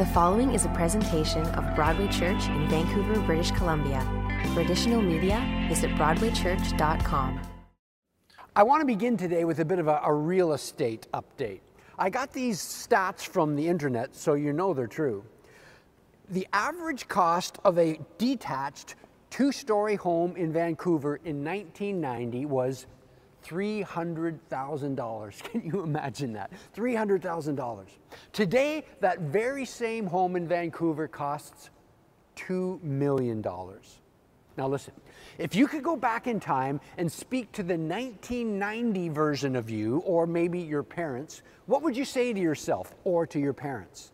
The following is a presentation of Broadway Church in Vancouver, British Columbia. For additional media, visit BroadwayChurch.com. I want to begin today with a bit of a, a, real estate update. I got these stats from the internet, so you know they're true. The average cost of a detached two story home in Vancouver in 1990 was $300,000. Can you imagine that? $300,000. Today, that very same home in Vancouver costs $2 million. Now, listen, if you could go back in time and speak to the 1990 version of you, or maybe your parents, what would you say to yourself or to your parents?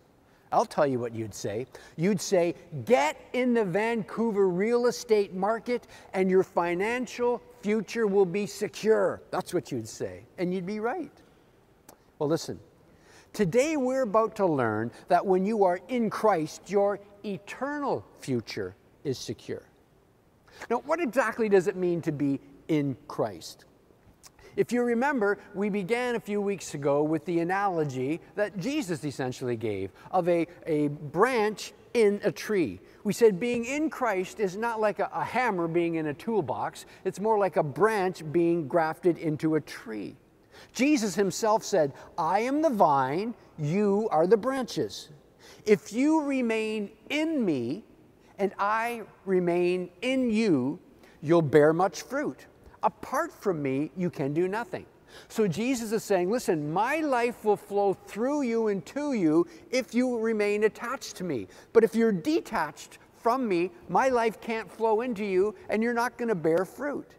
I'll tell you what you'd say. You'd say, get in the Vancouver real estate market and your financial future will be secure. That's what you'd say. And you'd be right. Well, listen. Today we're about to learn that when you are in Christ, your eternal future is secure. Now, what exactly does it mean to be in Christ? If you remember, we began a few weeks ago with the analogy that Jesus essentially gave of a, a branch in a tree. We said being in Christ is not like a, a hammer being in a toolbox, it's more like a branch being grafted into a tree. Jesus himself said, I am the vine, you are the branches. If you remain in me and I remain in you, you'll bear much fruit. Apart from me, you can do nothing. So Jesus is saying, listen, my life will flow through you and to you if you remain attached to me. But if you're detached from me, my life can't flow into you and you're not going to bear fruit.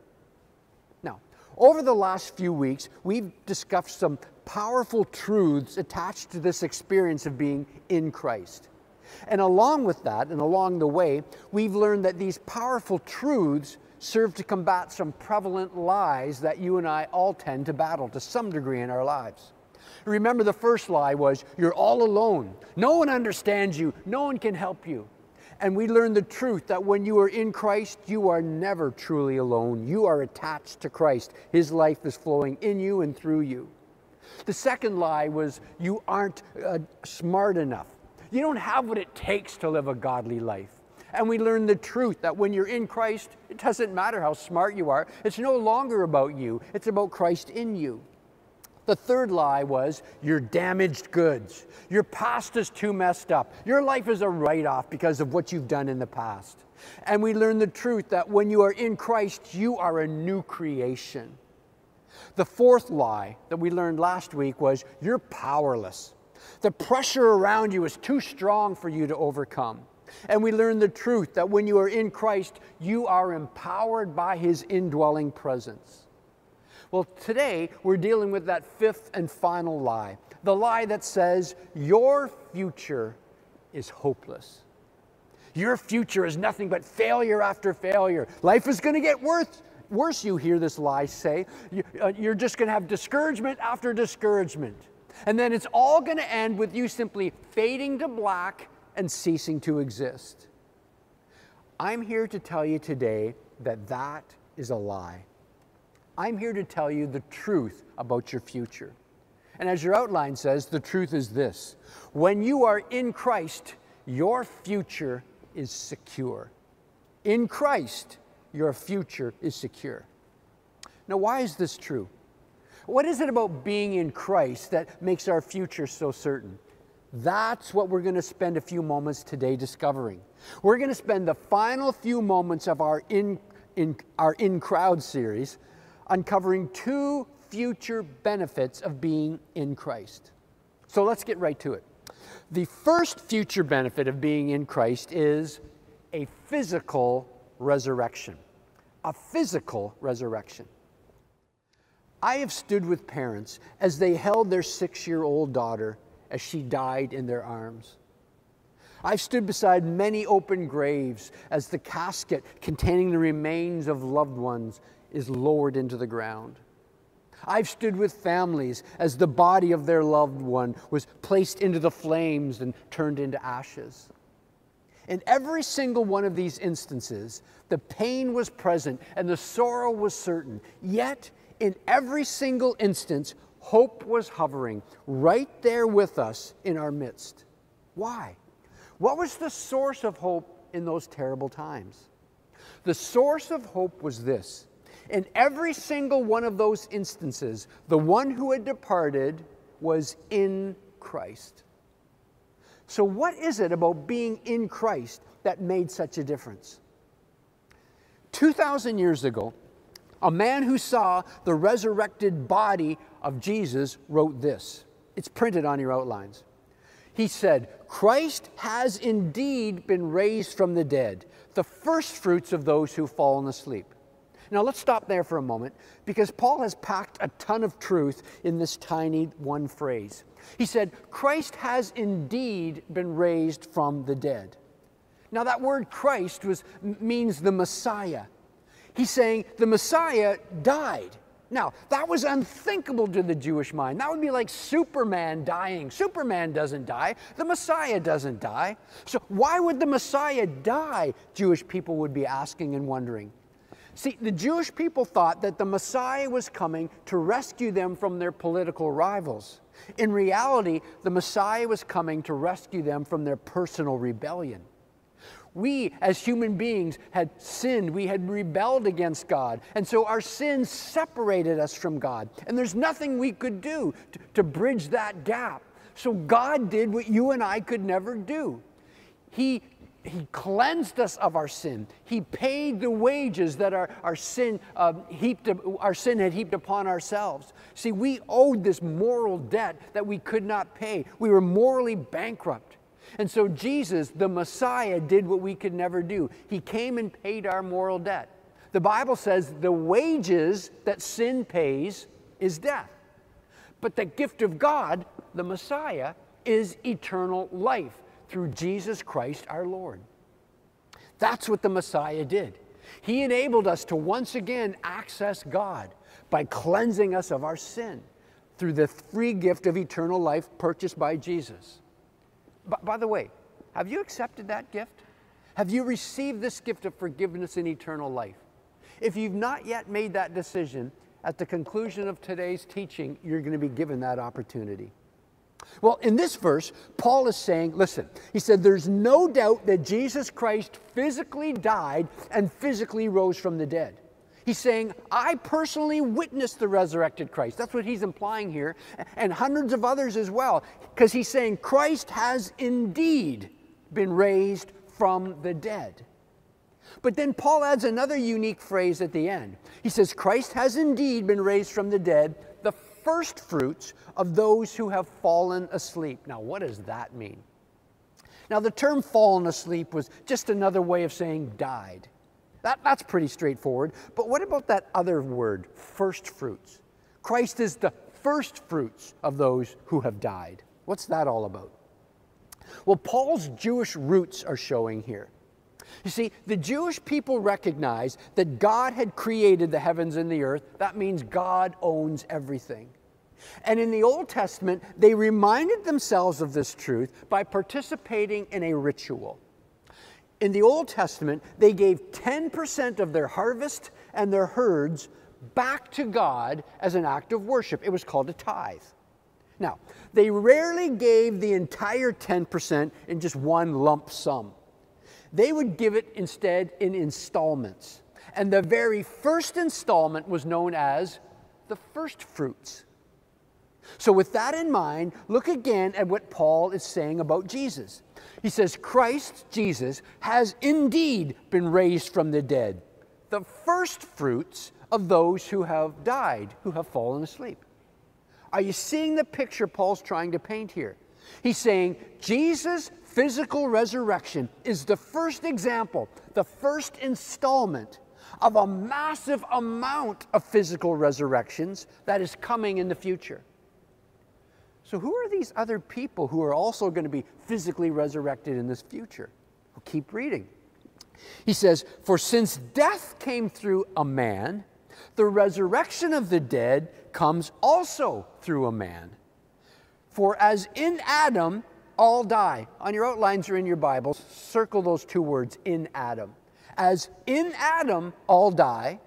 Now, over the last few weeks, we've discussed some powerful truths attached to this experience of being in Christ. And along with that, and along the way, we've learned that these powerful truths serve to combat some prevalent lies that you and I all tend to battle to some degree in our lives. Remember, the first lie was, You're all alone. No one understands you. No one can help you. And we learn the truth that when you are in Christ, you are never truly alone. You are attached to Christ. His life is flowing in you and through you. The second lie was, You aren't uh, smart enough. You don't have what it takes to live a godly life. And we learn the truth that when you're in Christ, it doesn't matter how smart you are. It's no longer about you, it's about Christ in you. The third lie was you're damaged goods. Your past is too messed up. Your life is a write off because of what you've done in the past. And we learn the truth that when you are in Christ, you are a new creation. The fourth lie that we learned last week was you're powerless. The pressure around you is too strong for you to overcome. And we learn the truth that when you are in Christ, you are empowered by His indwelling presence. Well, today we're dealing with that fifth and final lie the lie that says, Your future is hopeless. Your future is nothing but failure after failure. Life is going to get worse. Worse, you hear this lie say. Uh, you're just going to have discouragement after discouragement. And then it's all going to end with you simply fading to black and ceasing to exist. I'm here to tell you today that that is a lie. I'm here to tell you the truth about your future. And as your outline says, the truth is this when you are in Christ, your future is secure. In Christ, your future is secure. Now, why is this true? What is it about being in Christ that makes our future so certain? That's what we're going to spend a few moments today discovering. We're going to spend the final few moments of our in, in, our in crowd series uncovering two future benefits of being in Christ. So let's get right to it. The first future benefit of being in Christ is a physical resurrection. A physical resurrection. I have stood with parents as they held their six year old daughter as she died in their arms. I've stood beside many open graves as the casket containing the remains of loved ones is lowered into the ground. I've stood with families as the body of their loved one was placed into the flames and turned into ashes. In every single one of these instances, the pain was present and the sorrow was certain. Yet, in every single instance, hope was hovering right there with us in our midst. Why? What was the source of hope in those terrible times? The source of hope was this. In every single one of those instances, the one who had departed was in Christ. So, what is it about being in Christ that made such a difference? 2,000 years ago, a man who saw the resurrected body of Jesus wrote this. It's printed on your outlines. He said, Christ has indeed been raised from the dead, the first fruits of those who've fallen asleep. Now let's stop there for a moment because Paul has packed a ton of truth in this tiny one phrase. He said, Christ has indeed been raised from the dead. Now that word Christ was, means the Messiah. He's saying the Messiah died. Now, that was unthinkable to the Jewish mind. That would be like Superman dying. Superman doesn't die, the Messiah doesn't die. So, why would the Messiah die? Jewish people would be asking and wondering. See, the Jewish people thought that the Messiah was coming to rescue them from their political rivals. In reality, the Messiah was coming to rescue them from their personal rebellion. We, as human beings, had sinned. We had rebelled against God. And so our sins separated us from God. And there's nothing we could do to, to bridge that gap. So God did what you and I could never do. He he cleansed us of our sin. He paid the wages that our, our, sin, uh, heaped, our sin had heaped upon ourselves. See, we owed this moral debt that we could not pay. We were morally bankrupt. And so Jesus, the Messiah, did what we could never do. He came and paid our moral debt. The Bible says the wages that sin pays is death. But the gift of God, the Messiah, is eternal life through Jesus Christ our Lord. That's what the Messiah did. He enabled us to once again access God by cleansing us of our sin through the free gift of eternal life purchased by Jesus. By, by the way, have you accepted that gift? Have you received this gift of forgiveness and eternal life? If you've not yet made that decision, at the conclusion of today's teaching, you're going to be given that opportunity. Well, in this verse, Paul is saying, listen, he said, there's no doubt that Jesus Christ physically died and physically rose from the dead. He's saying, I personally witnessed the resurrected Christ. That's what he's implying here, and hundreds of others as well, because he's saying Christ has indeed been raised from the dead. But then Paul adds another unique phrase at the end. He says, Christ has indeed been raised from the dead, the first fruits of those who have fallen asleep. Now, what does that mean? Now, the term fallen asleep was just another way of saying died. That, that's pretty straightforward. But what about that other word, first fruits? Christ is the first fruits of those who have died. What's that all about? Well, Paul's Jewish roots are showing here. You see, the Jewish people recognize that God had created the heavens and the earth. That means God owns everything. And in the Old Testament, they reminded themselves of this truth by participating in a ritual in the Old Testament, they gave 10% of their harvest and their herds back to God as an act of worship. It was called a tithe. Now, they rarely gave the entire 10% in just one lump sum. They would give it instead in installments. And the very first installment was known as the first fruits. So, with that in mind, look again at what Paul is saying about Jesus. He says, Christ, Jesus, has indeed been raised from the dead, the first fruits of those who have died, who have fallen asleep. Are you seeing the picture Paul's trying to paint here? He's saying Jesus' physical resurrection is the first example, the first installment of a massive amount of physical resurrections that is coming in the future. So, who are these other people who are also going to be physically resurrected in this future? Well, keep reading. He says, For since death came through a man, the resurrection of the dead comes also through a man. For as in Adam all die, on your outlines or in your Bibles, circle those two words, in Adam. As in Adam all die,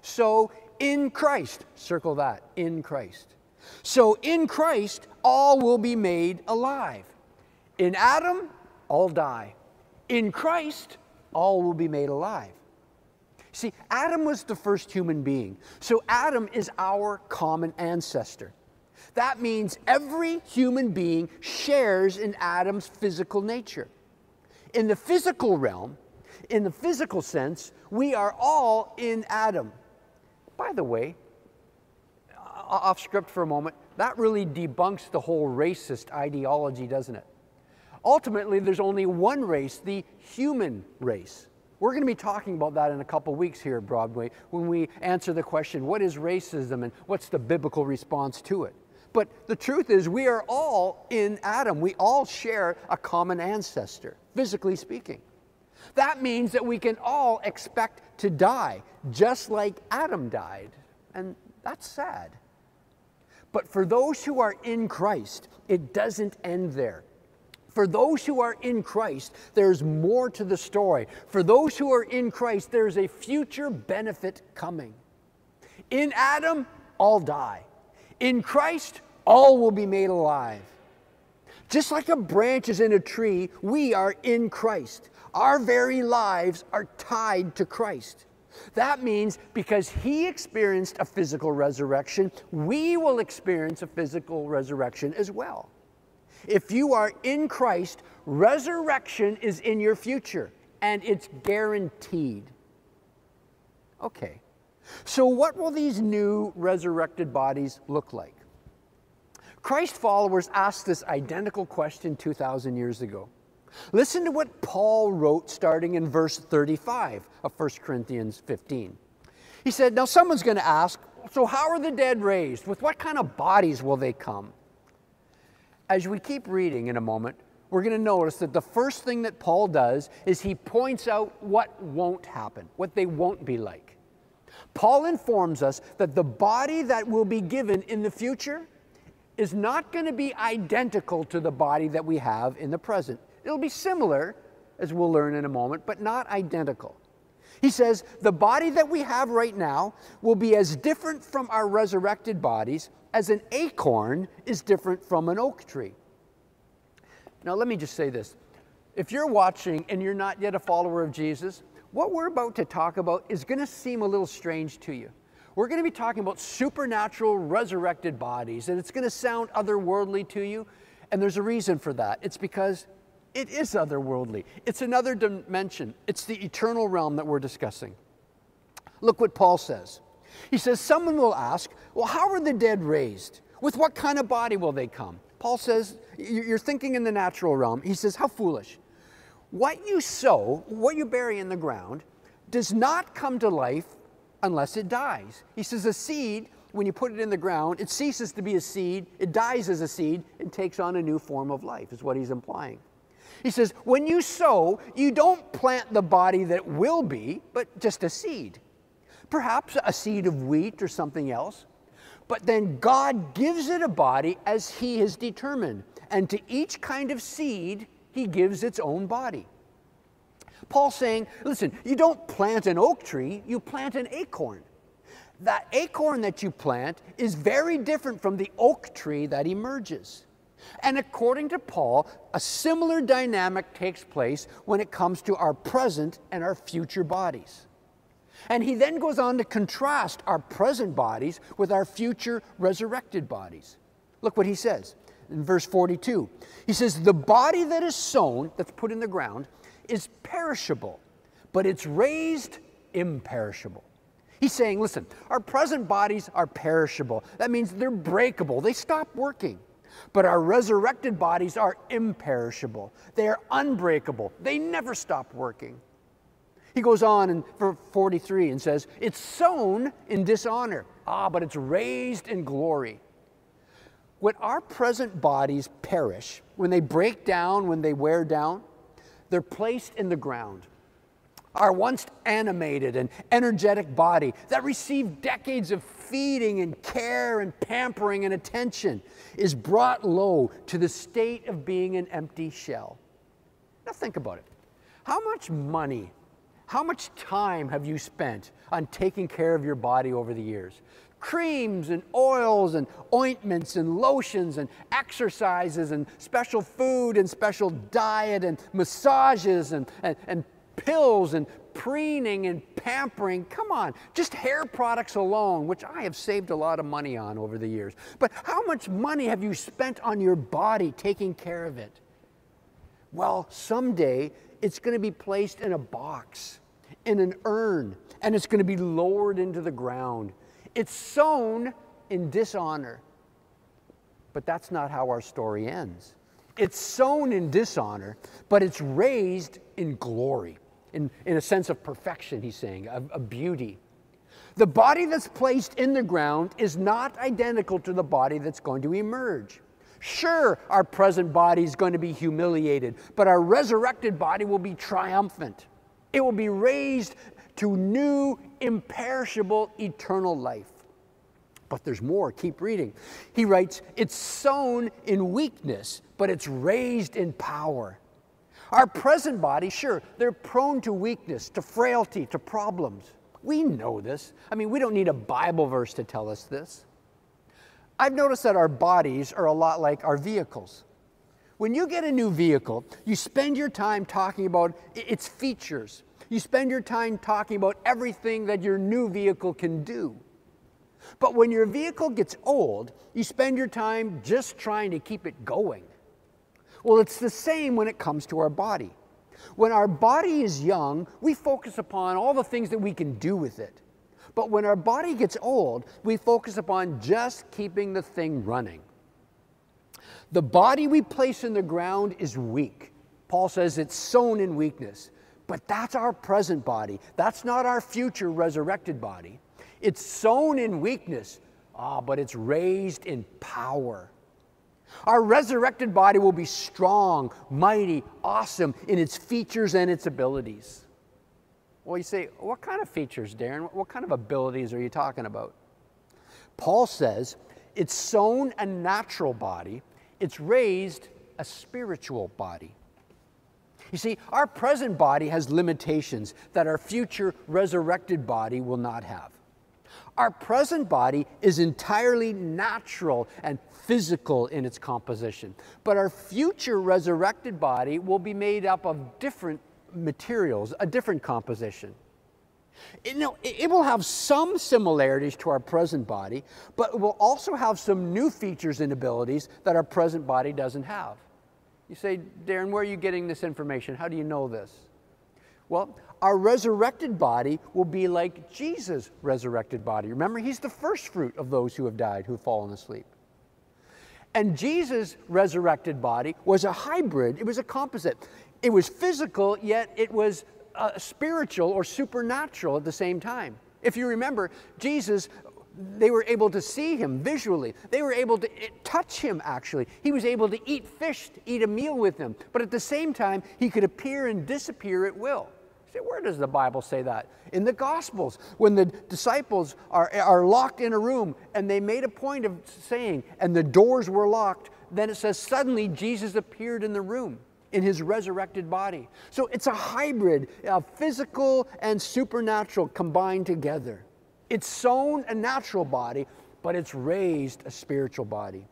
so in Christ, circle that, in Christ. So in Christ, all will be made alive. In Adam, all die. In Christ, all will be made alive. See, Adam was the first human being. So Adam is our common ancestor. That means every human being shares in Adam's physical nature. In the physical realm, in the physical sense, we are all in Adam. By the way, off script for a moment, that really debunks the whole racist ideology, doesn't it? Ultimately, there's only one race, the human race. We're going to be talking about that in a couple weeks here at Broadway when we answer the question what is racism and what's the biblical response to it? But the truth is, we are all in Adam. We all share a common ancestor, physically speaking. That means that we can all expect to die, just like Adam died. And that's sad. But for those who are in Christ, it doesn't end there. For those who are in Christ, there's more to the story. For those who are in Christ, there's a future benefit coming. In Adam, all die. In Christ, all will be made alive. Just like a branch is in a tree, we are in Christ. Our very lives are tied to Christ. That means because he experienced a physical resurrection, we will experience a physical resurrection as well. If you are in Christ, resurrection is in your future and it's guaranteed. Okay, so what will these new resurrected bodies look like? Christ followers asked this identical question 2,000 years ago. Listen to what Paul wrote starting in verse 35 of 1 Corinthians 15. He said, Now someone's going to ask, So how are the dead raised? With what kind of bodies will they come? As we keep reading in a moment, we're going to notice that the first thing that Paul does is he points out what won't happen, what they won't be like. Paul informs us that the body that will be given in the future is not going to be identical to the body that we have in the present. It'll be similar, as we'll learn in a moment, but not identical. He says, The body that we have right now will be as different from our resurrected bodies as an acorn is different from an oak tree. Now, let me just say this. If you're watching and you're not yet a follower of Jesus, what we're about to talk about is going to seem a little strange to you. We're going to be talking about supernatural resurrected bodies, and it's going to sound otherworldly to you. And there's a reason for that. It's because it is otherworldly. It's another dimension. It's the eternal realm that we're discussing. Look what Paul says. He says, Someone will ask, Well, how are the dead raised? With what kind of body will they come? Paul says, You're thinking in the natural realm. He says, How foolish. What you sow, what you bury in the ground, does not come to life unless it dies. He says, A seed, when you put it in the ground, it ceases to be a seed, it dies as a seed, and takes on a new form of life, is what he's implying. He says, when you sow, you don't plant the body that will be, but just a seed. Perhaps a seed of wheat or something else. But then God gives it a body as He has determined. And to each kind of seed, He gives its own body. Paul's saying, listen, you don't plant an oak tree, you plant an acorn. That acorn that you plant is very different from the oak tree that emerges. And according to Paul, a similar dynamic takes place when it comes to our present and our future bodies. And he then goes on to contrast our present bodies with our future resurrected bodies. Look what he says in verse 42. He says, The body that is sown, that's put in the ground, is perishable, but it's raised imperishable. He's saying, listen, our present bodies are perishable. That means they're breakable, they stop working. But our resurrected bodies are imperishable, they are unbreakable, they never stop working. He goes on in 43 and says, It's sown in dishonor, ah, but it's raised in glory. When our present bodies perish, when they break down, when they wear down, they're placed in the ground our once animated and energetic body that received decades of feeding and care and pampering and attention is brought low to the state of being an empty shell. Now, think about it. How much money, how much time have you spent on taking care of your body over the years? creams and oils and ointments and lotions and exercises and special food and special diet and massages and, and, and pills and preening and pampering. Come on, just hair products alone, which I have saved a lot of money on over the years. But how much money have you spent on your body taking care of it? Well, someday it's going to be placed in a box, in an urn, and it's going to be lowered into the ground. It's sown in dishonor. But that's not how our story ends. It's sown in dishonor, but it's raised in glory in, in a sense of perfection, he's saying, of, of beauty. The body that's placed in the ground is not identical to the body that's going to emerge. Sure, our present body is going to be humiliated, but our resurrected body will be triumphant. It will be raised to new, imperishable, eternal life. But there's more. Keep reading. He writes, It's sown in weakness, but it's raised in power. Our present body, sure, they're prone to weakness, to frailty, to problems. We know this. I mean, we don't need a Bible verse to tell us this. I've noticed that our bodies are a lot like our vehicles. When you get a new vehicle, you spend your time talking about its features. You spend your time talking about everything that your new vehicle can do. But when your vehicle gets old, you spend your time just trying to keep it going. Well, it's the same when it comes to our body. When our body is young, we focus upon all the things that we can do with it. But when our body gets old, we focus upon just keeping the thing running. The body we place in the ground is weak. Paul says it's sown in weakness. But that's our present body. That's not our future resurrected body. It's sown in weakness, ah, but it's raised in power. Our resurrected body will be strong, mighty, awesome in its features and its abilities. Well, you say, what kind of features, Darren? What kind of abilities are you talking about? Paul says it's sown a natural body, it's raised a spiritual body. You see, our present body has limitations that our future resurrected body will not have. Our present body is entirely natural and physical in its composition, but our future resurrected body will be made up of different materials, a different composition. It, no, it will have some similarities to our present body, but it will also have some new features and abilities that our present body doesn't have. You say, Darren, where are you getting this information? How do you know this? Well, our resurrected body will be like Jesus' resurrected body. Remember, he's the first fruit of those who have died, who have fallen asleep. And Jesus' resurrected body was a hybrid, it was a composite. It was physical, yet it was uh, spiritual or supernatural at the same time. If you remember, Jesus, they were able to see him visually. They were able to eh, touch him, actually. He was able to eat fish, to eat a meal with them. But at the same time, he could appear and disappear at will. Say, where does the Bible say that? In the Gospels, when the disciples are, are locked in a room and they made a point of saying, and the doors were locked, then it says, suddenly Jesus appeared in the room in his resurrected body. So it's a hybrid, of physical and supernatural combined together. It's sown a natural body, but it's raised a spiritual body.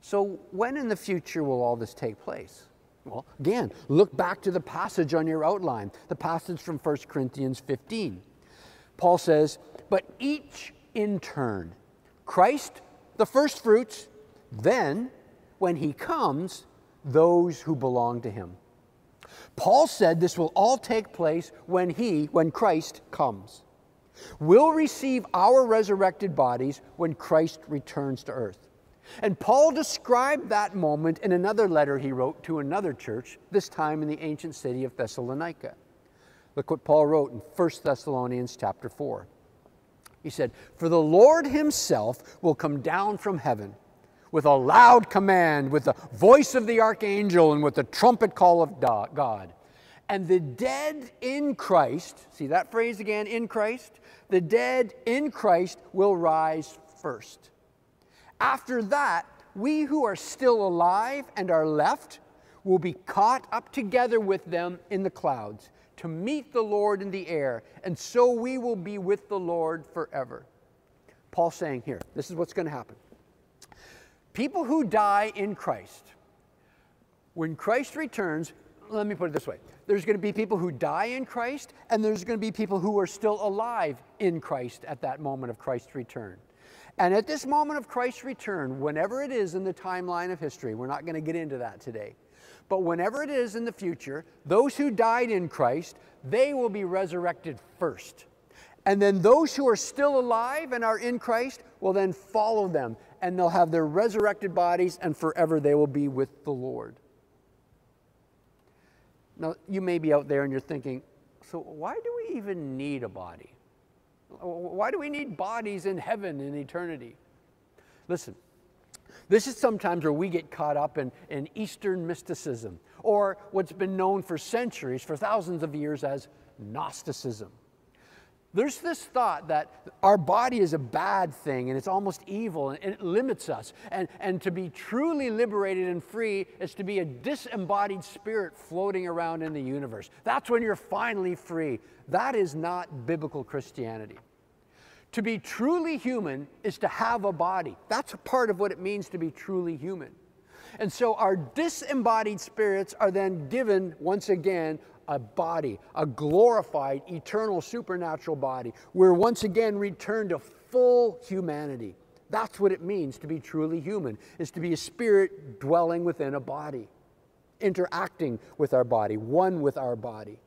So, when in the future will all this take place? Well, again, look back to the passage on your outline, the passage from 1 Corinthians 15. Paul says, But each in turn, Christ, the first fruits, then, when he comes, those who belong to him. Paul said this will all take place when he, when Christ comes. We'll receive our resurrected bodies when Christ returns to earth. And Paul described that moment in another letter he wrote to another church, this time in the ancient city of Thessalonica. Look what Paul wrote in 1 Thessalonians chapter 4. He said, For the Lord himself will come down from heaven with a loud command, with the voice of the archangel, and with the trumpet call of God. And the dead in Christ, see that phrase again, in Christ? The dead in Christ will rise first. After that, we who are still alive and are left will be caught up together with them in the clouds to meet the Lord in the air, and so we will be with the Lord forever. Paul saying here, this is what's going to happen. People who die in Christ, when Christ returns, let me put it this way there's going to be people who die in Christ, and there's going to be people who are still alive in Christ at that moment of Christ's return. And at this moment of Christ's return, whenever it is in the timeline of history, we're not going to get into that today, but whenever it is in the future, those who died in Christ, they will be resurrected first. And then those who are still alive and are in Christ will then follow them, and they'll have their resurrected bodies, and forever they will be with the Lord. Now, you may be out there and you're thinking, so why do we even need a body? Why do we need bodies in heaven in eternity? Listen, this is sometimes where we get caught up in, in Eastern mysticism, or what's been known for centuries, for thousands of years, as Gnosticism. There's this thought that our body is a bad thing and it's almost evil and it limits us. And, and to be truly liberated and free is to be a disembodied spirit floating around in the universe. That's when you're finally free. That is not biblical Christianity. To be truly human is to have a body. That's a part of what it means to be truly human. And so our disembodied spirits are then given, once again, a body, a glorified, eternal, supernatural body. We're once again returned to full humanity. That's what it means to be truly human, is to be a spirit dwelling within a body, interacting with our body, one with our body.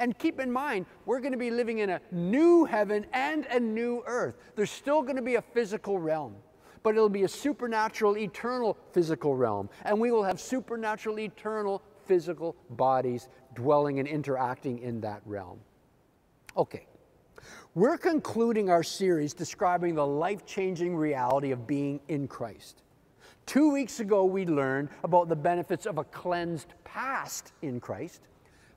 And keep in mind, we're going to be living in a new heaven and a new earth. There's still going to be a physical realm, but it'll be a supernatural, eternal physical realm. And we will have supernatural, eternal physical bodies dwelling and interacting in that realm. Okay, we're concluding our series describing the life changing reality of being in Christ. Two weeks ago, we learned about the benefits of a cleansed past in Christ.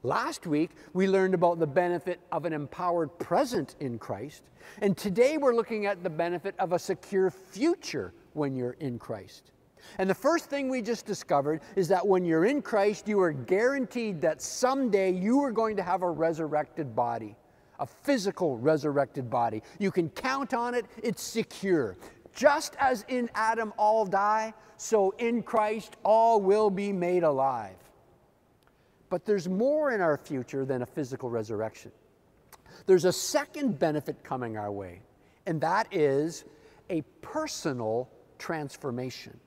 Last week, we learned about the benefit of an empowered present in Christ. And today, we're looking at the benefit of a secure future when you're in Christ. And the first thing we just discovered is that when you're in Christ, you are guaranteed that someday you are going to have a resurrected body, a physical resurrected body. You can count on it, it's secure. Just as in Adam all die, so in Christ all will be made alive. But there's more in our future than a physical resurrection. There's a second benefit coming our way, and that is a personal transformation.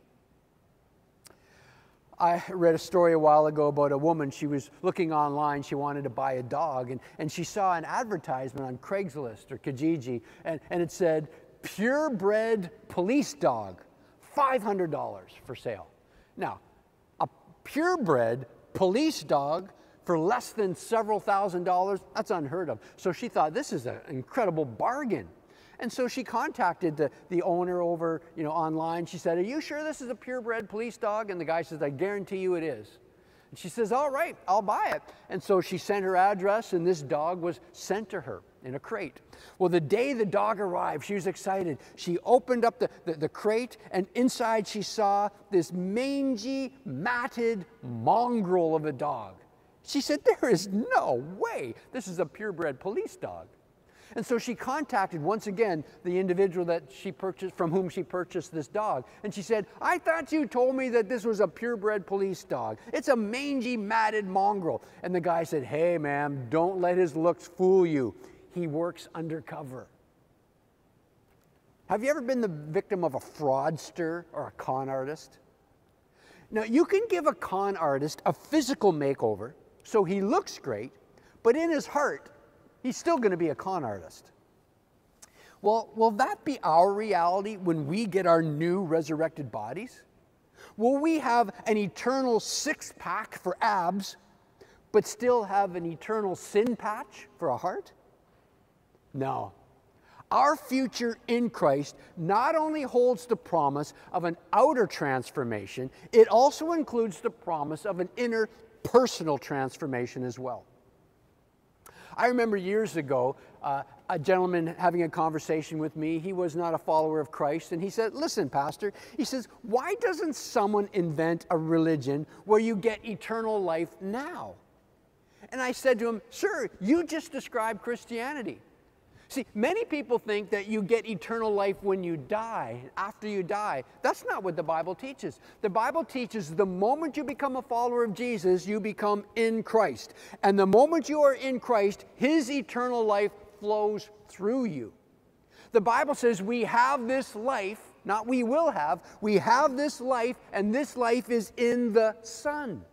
I read a story a while ago about a woman. She was looking online. She wanted to buy a dog, and, and she saw an advertisement on Craigslist or Kijiji, and, and it said, purebred police dog, $500 for sale. Now, a purebred police dog for less than several thousand dollars, that's unheard of. So she thought, this is an incredible bargain. And so she contacted the, the owner over, you know, online. She said, Are you sure this is a purebred police dog? And the guy says, I guarantee you it is. She says, All right, I'll buy it. And so she sent her address, and this dog was sent to her in a crate. Well, the day the dog arrived, she was excited. She opened up the, the, the, crate, and inside she saw this mangy, matted mongrel of a dog. She said, There is no way this is a purebred police dog. And so she contacted once again the individual that she purchased from whom she purchased this dog. And she said, I thought you told me that this was a purebred police dog. It's a mangy, matted mongrel. And the guy said, Hey, ma'am, don't let his looks fool you. He works undercover. Have you ever been the victim of a fraudster or a con artist? Now, you can give a con artist a physical makeover so he looks great, but in his heart, he's still going to be a con artist. Well, will that be our reality when we get our new resurrected bodies? Will we have an eternal six pack for abs, but still have an eternal sin patch for a heart? No. Our future in Christ not only holds the promise of an outer transformation, it also includes the promise of an inner personal transformation as well. I remember years ago uh, a gentleman having a conversation with me. He was not a follower of Christ. And he said, Listen, Pastor, he says, why doesn't someone invent a religion where you get eternal life now? And I said to him, Sir, you just described Christianity. See, many people think that you get eternal life when you die, after you die. That's not what the Bible teaches. The Bible teaches the moment you become a follower of Jesus, you become in Christ. And the moment you are in Christ, His eternal life flows through you. The Bible says we have this life, not we will have, we have this life, and this life is in the Son.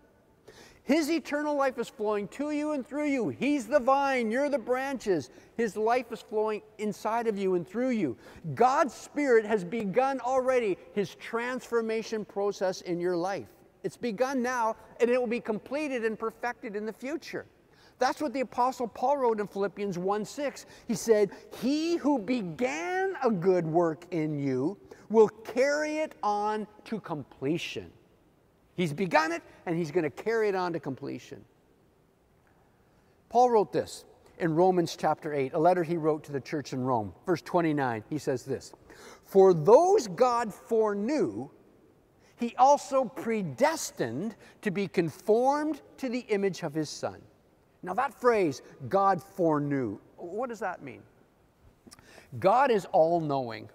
His eternal life is flowing to you and through you. He's the vine, you're the branches. His life is flowing inside of you and through you. God's Spirit has begun already His transformation process in your life. It's begun now, and it will be completed and perfected in the future. That's what the Apostle Paul wrote in Philippians 1 6. He said, He who began a good work in you will carry it on to completion. He's begun it and he's going to carry it on to completion. Paul wrote this in Romans chapter 8, a letter he wrote to the church in Rome. Verse 29, he says this For those God foreknew, he also predestined to be conformed to the image of his Son. Now, that phrase, God foreknew, what does that mean? God is all knowing.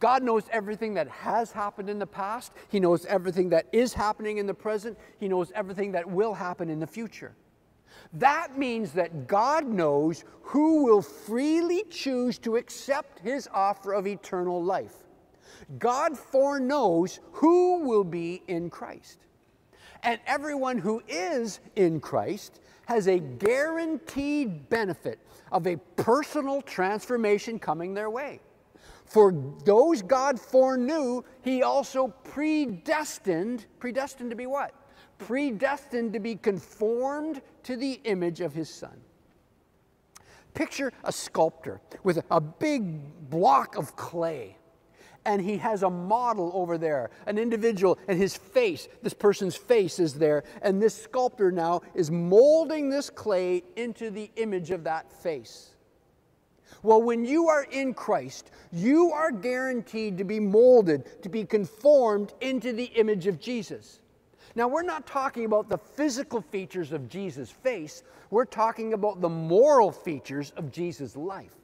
God knows everything that has happened in the past. He knows everything that is happening in the present. He knows everything that will happen in the future. That means that God knows who will freely choose to accept his offer of eternal life. God foreknows who will be in Christ. And everyone who is in Christ has a guaranteed benefit of a personal transformation coming their way. For those God foreknew, he also predestined, predestined to be what? Predestined to be conformed to the image of his son. Picture a sculptor with a big block of clay and he has a model over there, an individual, and his face, this person's face is there, and this sculptor now is molding this clay into the image of that face. Well, when you are in Christ, you are guaranteed to be molded, to be conformed into the image of Jesus. Now, we're not talking about the physical features of Jesus' face, we're talking about the moral features of Jesus' life.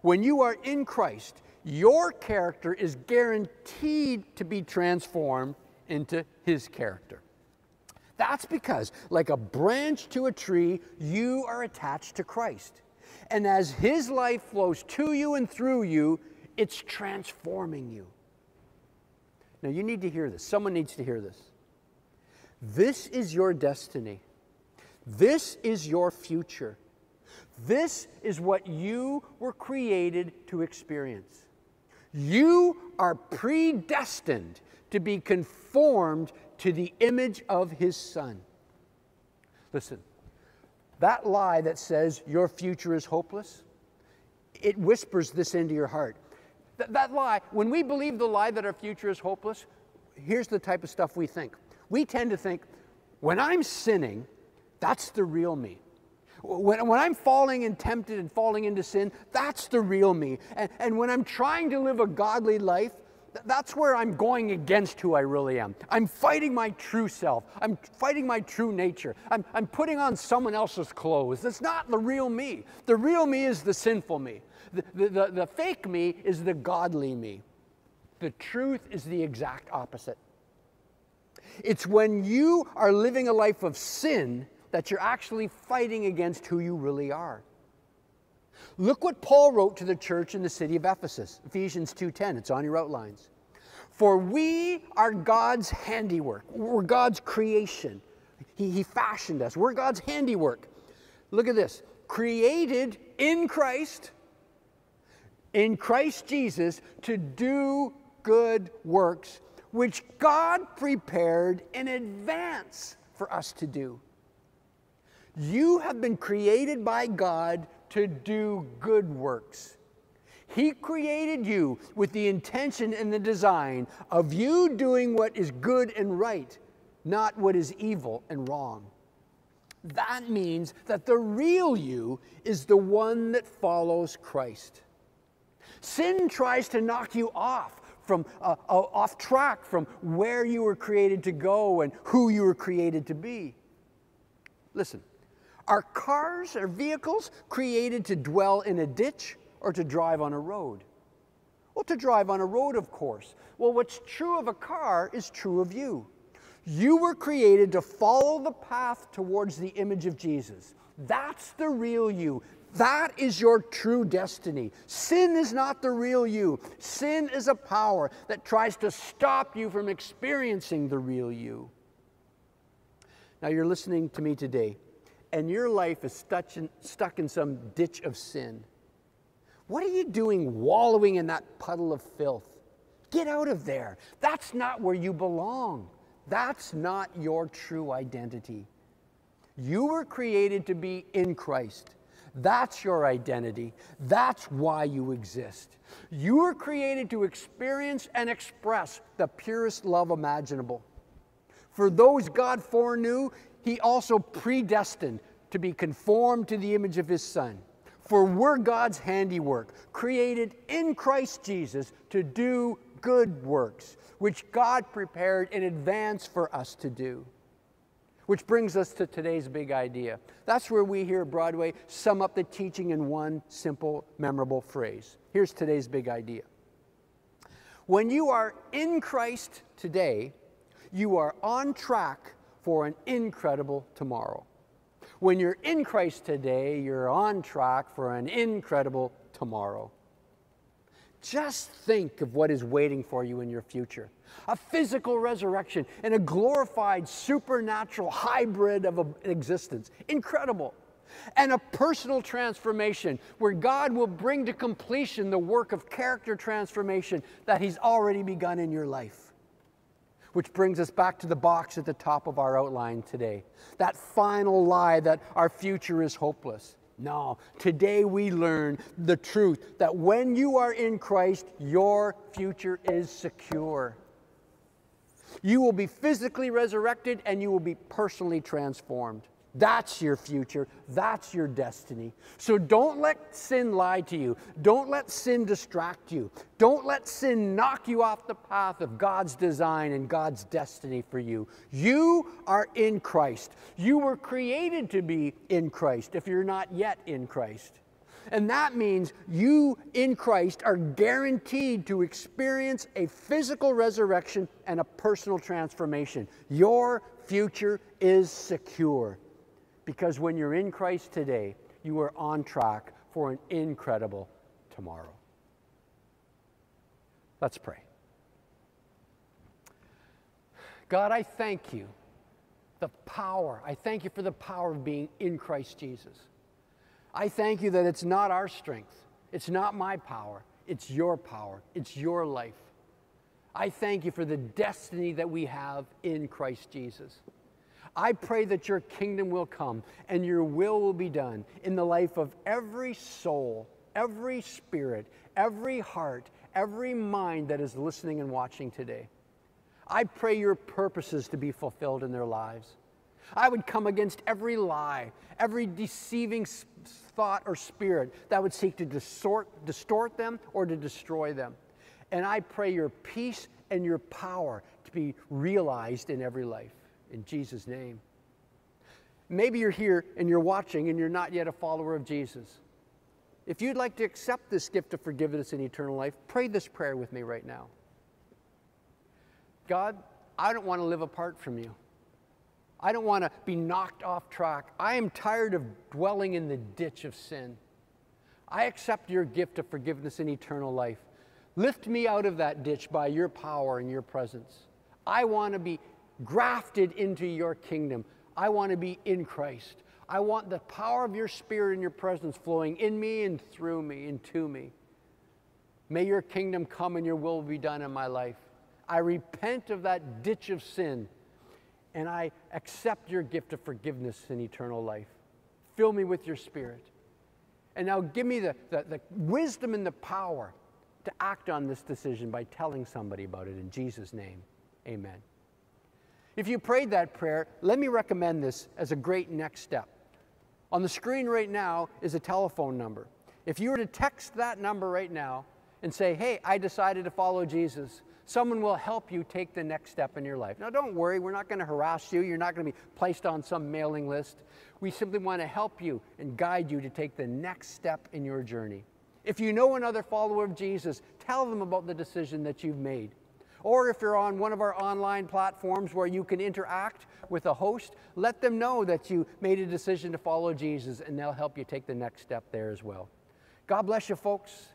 When you are in Christ, your character is guaranteed to be transformed into his character. That's because, like a branch to a tree, you are attached to Christ. And as his life flows to you and through you, it's transforming you. Now, you need to hear this. Someone needs to hear this. This is your destiny. This is your future. This is what you were created to experience. You are predestined to be conformed to the image of His Son. Listen, that lie that says your future is hopeless, it whispers this into your heart. Th- that lie, when we believe the lie that our future is hopeless, here's the type of stuff we think. We tend to think, when I'm sinning, that's the real me. When, when I'm falling and tempted and falling into sin, that's the real me. And, and when I'm trying to live a godly life, that's where I'm going against who I really am. I'm fighting my true self. I'm fighting my true nature. I'm, I'm putting on someone else's clothes. That's not the real me. The real me is the sinful me. The, the, the, the fake me is the godly me. The truth is the exact opposite. It's when you are living a life of sin that you're actually fighting against who you really are. Look what Paul wrote to the church in the city of Ephesus, Ephesians 2:10. It's on your outlines. For we are God's handiwork. We're God's creation. He, he fashioned us. We're God's handiwork. Look at this. Created in Christ, in Christ Jesus, to do good works, which God prepared in advance for us to do. You have been created by God to do good works. He created you with the intention and the design of you doing what is good and right, not what is evil and wrong. That means that the real you is the one that follows Christ. Sin tries to knock you off from uh, uh, off track from where you were created to go and who you were created to be. Listen, Are cars or vehicles created to dwell in a ditch or to drive on a road? Well, to drive on a road, of course. Well, what's true of a car is true of you. You were created to follow the path towards the image of Jesus. That's the real you. That is your true destiny. Sin is not the real you. Sin is a power that tries to stop you from experiencing the real you. Now, you're listening to me today, and your life is stuck in, stuck in some ditch of sin. What are you doing wallowing in that puddle of filth? Get out of there. That's not where you belong. That's not your true identity. You were created to be in Christ. That's your identity. That's why you exist. You were created to experience and express the purest love imaginable. For those God foreknew, He also predestined to be conformed to the image of His Son. For we're God's handiwork, created in Christ Jesus to do good works, which God prepared in advance for us to do. Which brings us to today's big idea. That's where we here at Broadway sum up the teaching in one simple, memorable phrase. Here's today's big idea. When you are in Christ today, you are on track for an incredible tomorrow. When you're in Christ today, you're on track for an incredible tomorrow. Just think of what is waiting for you in your future a physical resurrection and a glorified supernatural hybrid of existence. Incredible. And a personal transformation where God will bring to completion the work of character transformation that He's already begun in your life. Which brings us back to the box at the top of our outline today. That final lie that our future is hopeless. No, today we learn the truth that when you are in Christ, your future is secure. You will be physically resurrected and you will be personally transformed. That's your future. That's your destiny. So don't let sin lie to you. Don't let sin distract you. Don't let sin knock you off the path of God's design and God's destiny for you. You are in Christ. You were created to be in Christ if you're not yet in Christ. And that means you in Christ are guaranteed to experience a physical resurrection and a personal transformation. Your future is secure because when you're in Christ today, you are on track for an incredible tomorrow. Let's pray. God, I thank you. The power, I thank you for the power of being in Christ Jesus. I thank you that it's not our strength, it's not my power, it's your power, it's your life. I thank you for the destiny that we have in Christ Jesus. I pray that your kingdom will come and your will will be done in the life of every soul, every spirit, every heart, every mind that is listening and watching today. I pray your purposes to be fulfilled in their lives. I would come against every lie, every deceiving thought or spirit that would seek to distort, distort them or to destroy them. And I pray your peace and your power to be realized in every life. In Jesus' name. Maybe you're here and you're watching and you're not yet a follower of Jesus. If you'd like to accept this gift of forgiveness and eternal life, pray this prayer with me right now. God, I don't want to live apart from you. I don't want to be knocked off track. I am tired of dwelling in the ditch of sin. I accept your gift of forgiveness and eternal life. Lift me out of that ditch by your power and your presence. I want to be grafted into your kingdom. I want to be in Christ. I want the power of your spirit and your presence flowing in me and through me and to me. May your kingdom come and your will be done in my life. I repent of that ditch of sin and I accept your gift of forgiveness and eternal life. Fill me with your spirit. And now give me the, the, the, wisdom and the power to act on this decision by telling somebody about it in Jesus' name. Amen. If you prayed that prayer, let me recommend this as a great next step. On the screen right now is a telephone number. If you were to text that number right now and say, Hey, I decided to follow Jesus, someone will help you take the next step in your life. Now, don't worry, we're not going to harass you. You're not going to be placed on some mailing list. We simply want to help you and guide you to take the next step in your journey. If you know another follower of Jesus, tell them about the decision that you've made. Or if you're on one of our online platforms where you can interact with a host, let them know that you made a decision to follow Jesus and they'll help you take the next step there as well. God bless you, folks.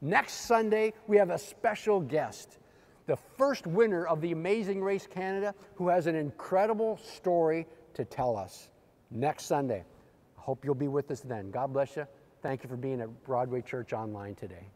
Next Sunday, we have a special guest, the first winner of the Amazing Race Canada, who has an incredible story to tell us. Next Sunday. I hope you'll be with us then. God bless you. Thank you for being at Broadway Church Online today.